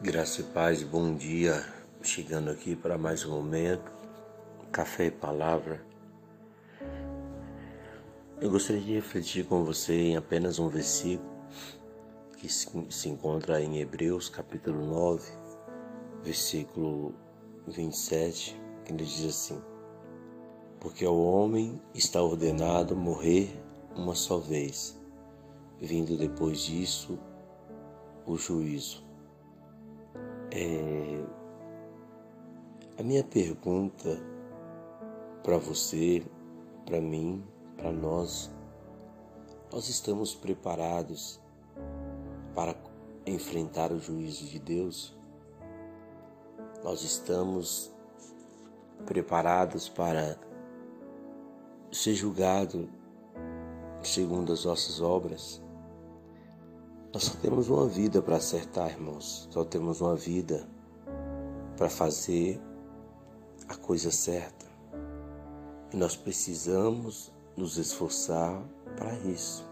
Graça e paz, bom dia. Chegando aqui para mais um momento, café e palavra. Eu gostaria de refletir com você em apenas um versículo que se encontra em Hebreus, capítulo 9, versículo 27, que ele diz assim: Porque ao homem está ordenado morrer uma só vez, vindo depois disso o juízo. É... A minha pergunta para você, para mim, para nós, nós estamos preparados para enfrentar o juízo de Deus? Nós estamos preparados para ser julgado segundo as nossas obras? Nós só temos uma vida para acertar, irmãos. Só temos uma vida para fazer a coisa certa. E nós precisamos nos esforçar para isso.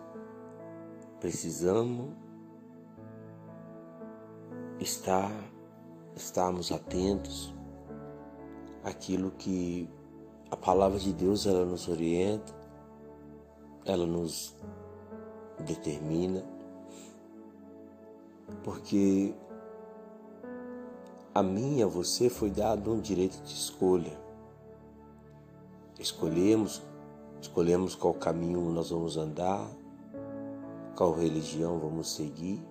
Precisamos estar estarmos atentos àquilo que a palavra de Deus ela nos orienta, ela nos determina porque a mim e a você foi dado um direito de escolha. Escolhemos, escolhemos qual caminho nós vamos andar, qual religião vamos seguir,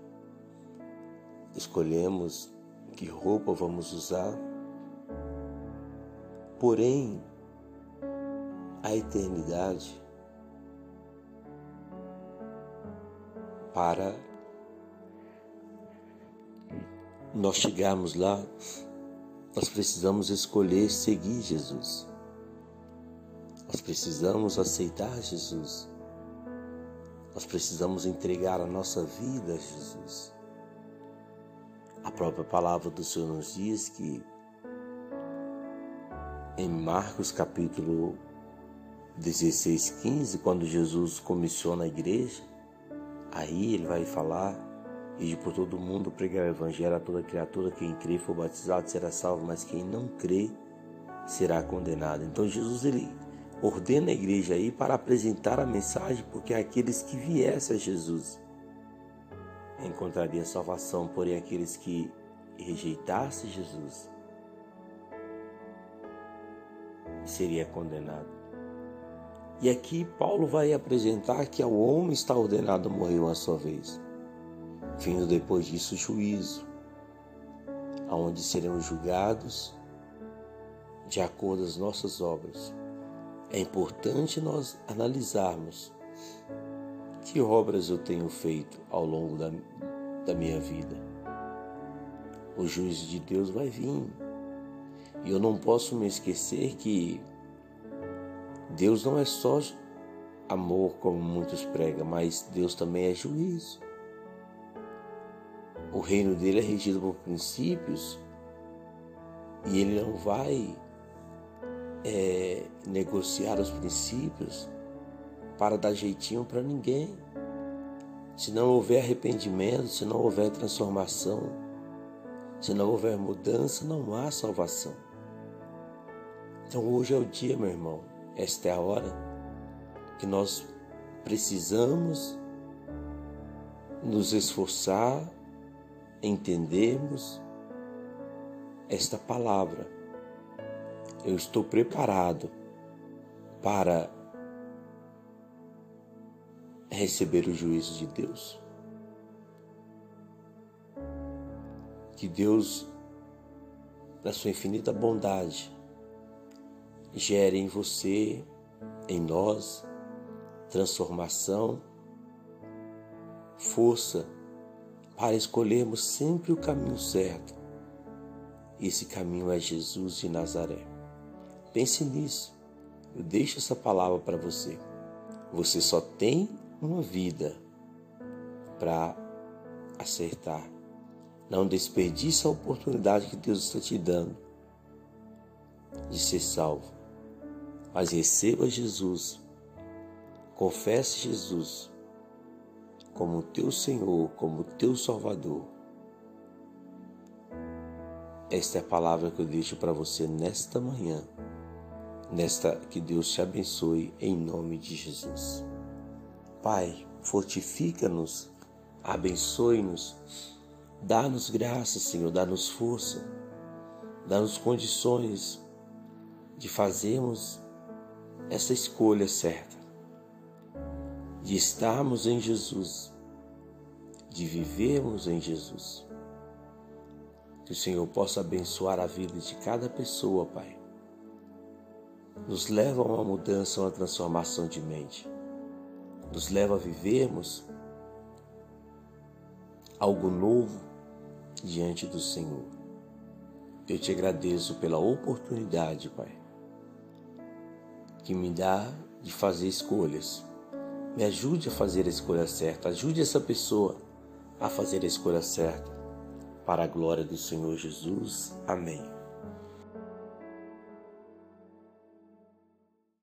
escolhemos que roupa vamos usar. Porém, a eternidade para nós chegarmos lá, nós precisamos escolher seguir Jesus. Nós precisamos aceitar Jesus. Nós precisamos entregar a nossa vida a Jesus. A própria palavra do Senhor nos diz que em Marcos capítulo 16, 15, quando Jesus comissiona a igreja, aí ele vai falar e por todo mundo pregar o evangelho a toda criatura, quem crê for batizado será salvo, mas quem não crê será condenado. Então Jesus ele ordena a igreja aí para apresentar a mensagem, porque aqueles que viessem a Jesus encontrariam salvação, porém aqueles que rejeitassem Jesus seria condenado. E aqui Paulo vai apresentar que ao homem está ordenado morrer uma só vez vindo depois disso o juízo, aonde seremos julgados de acordo às nossas obras. É importante nós analisarmos que obras eu tenho feito ao longo da, da minha vida. O juízo de Deus vai vir. E eu não posso me esquecer que Deus não é só amor, como muitos pregam, mas Deus também é juízo o reino dele é regido por princípios e ele não vai é, negociar os princípios para dar jeitinho para ninguém. Se não houver arrependimento, se não houver transformação, se não houver mudança, não há salvação. Então hoje é o dia, meu irmão, esta é a hora que nós precisamos nos esforçar entendermos esta palavra. Eu estou preparado para receber o juízo de Deus. Que Deus, na sua infinita bondade, gere em você, em nós, transformação, força para escolhermos sempre o caminho certo. Esse caminho é Jesus de Nazaré. Pense nisso. Eu deixo essa palavra para você. Você só tem uma vida para acertar. Não desperdice a oportunidade que Deus está te dando de ser salvo. Mas receba Jesus. Confesse Jesus como teu Senhor, como teu Salvador. Esta é a palavra que eu deixo para você nesta manhã. Nesta que Deus te abençoe em nome de Jesus. Pai, fortifica-nos, abençoe-nos, dá-nos graça, Senhor, dá-nos força, dá-nos condições de fazermos essa escolha certa, de estarmos em Jesus, de vivermos em Jesus. Que o Senhor possa abençoar a vida de cada pessoa, Pai. Nos leva a uma mudança, uma transformação de mente. Nos leva a vivermos algo novo diante do Senhor. Eu te agradeço pela oportunidade, Pai, que me dá de fazer escolhas. Me ajude a fazer a escolha certa, ajude essa pessoa a fazer a escolha certa. Para a glória do Senhor Jesus. Amém.